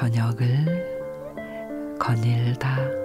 저녁을 거닐다.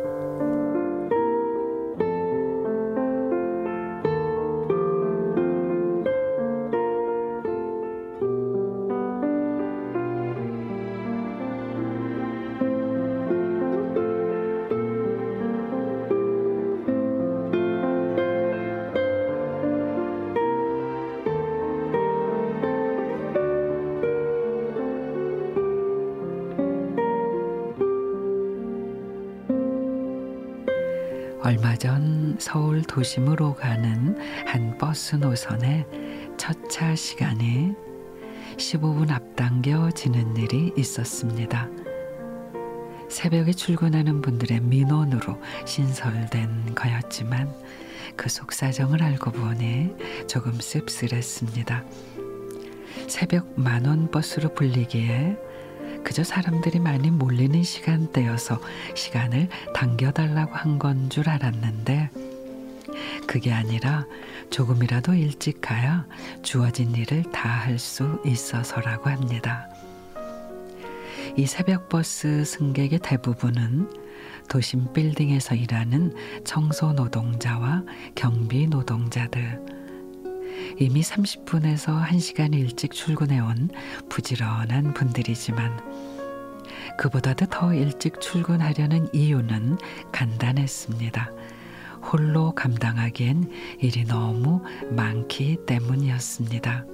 얼마 전 서울 도심으로 가는 한 버스 노선의 첫 차 시간에 15분 앞당겨 지는 일이 있었습니다. 새벽에 출근하는 분들의 민원으로 신설된 거였지만 그 속사정을 알고 보니 조금 씁쓸했습니다. 새벽 만원 버스로 불리기에 그저 사람들이 많이 몰리는 시간대여서 시간을 당겨달라고 한 건 줄 알았는데 그게 아니라 조금이라도 일찍 가야 주어진 일을 다 할 수 있어서라고 합니다. 이 새벽 버스 승객의 대부분은 도심 빌딩에서 일하는 청소 노동자와 경비 노동자들, 이미 30분에서 1시간 일찍 출근해 온 부지런한 분들이지만 그보다도 더 일찍 출근하려는 이유는 간단했습니다. 홀로 감당하기엔 일이 너무 많기 때문이었습니다.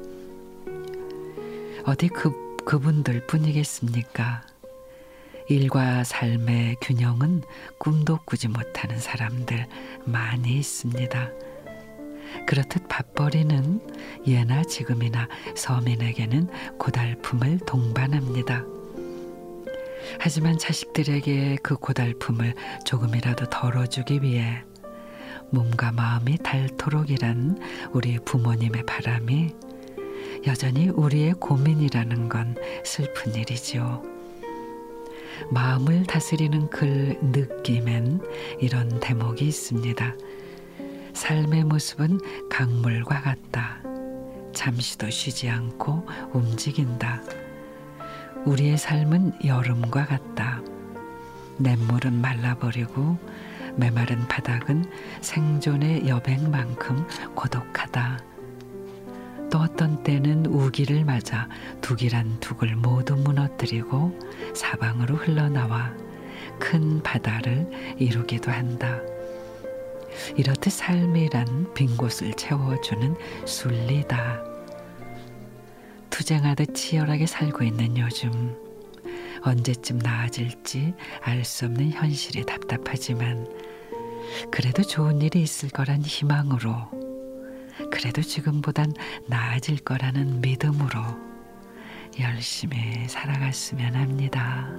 어디 그, 그분들 뿐이겠습니까? 일과 삶의 균형은 꿈도 꾸지 못하는 사람들 많이 있습니다. 그렇듯 밥벌이는 예나 지금이나 서민에게는 고달픔을 동반합니다. 하지만 자식들에게 그 고달픔을 조금이라도 덜어주기 위해 몸과 마음이 닳도록이란 우리 부모님의 바람이 여전히 우리의 고민이라는 건 슬픈 일이지요. 마음을 다스리는 글 느낌엔 이런 대목이 있습니다. 삶의 모습은 강물과 같다. 잠시도 쉬지 않고 움직인다. 우리의 삶은 여름과 같다. 냇물은 말라버리고 메마른 바닥은 생존의 여백만큼 고독하다. 또 어떤 때는 우기를 맞아 두기란 둑을 모두 무너뜨리고 사방으로 흘러나와 큰 바다를 이루기도 한다. 이렇듯 삶이란 빈 곳을 채워주는 순리다. 투쟁하듯 치열하게 살고 있는 요즘 언제쯤 나아질지 알 수 없는 현실이 답답하지만 그래도 좋은 일이 있을 거란 희망으로 그래도 지금보단 나아질 거라는 믿음으로 열심히 살아갔으면 합니다.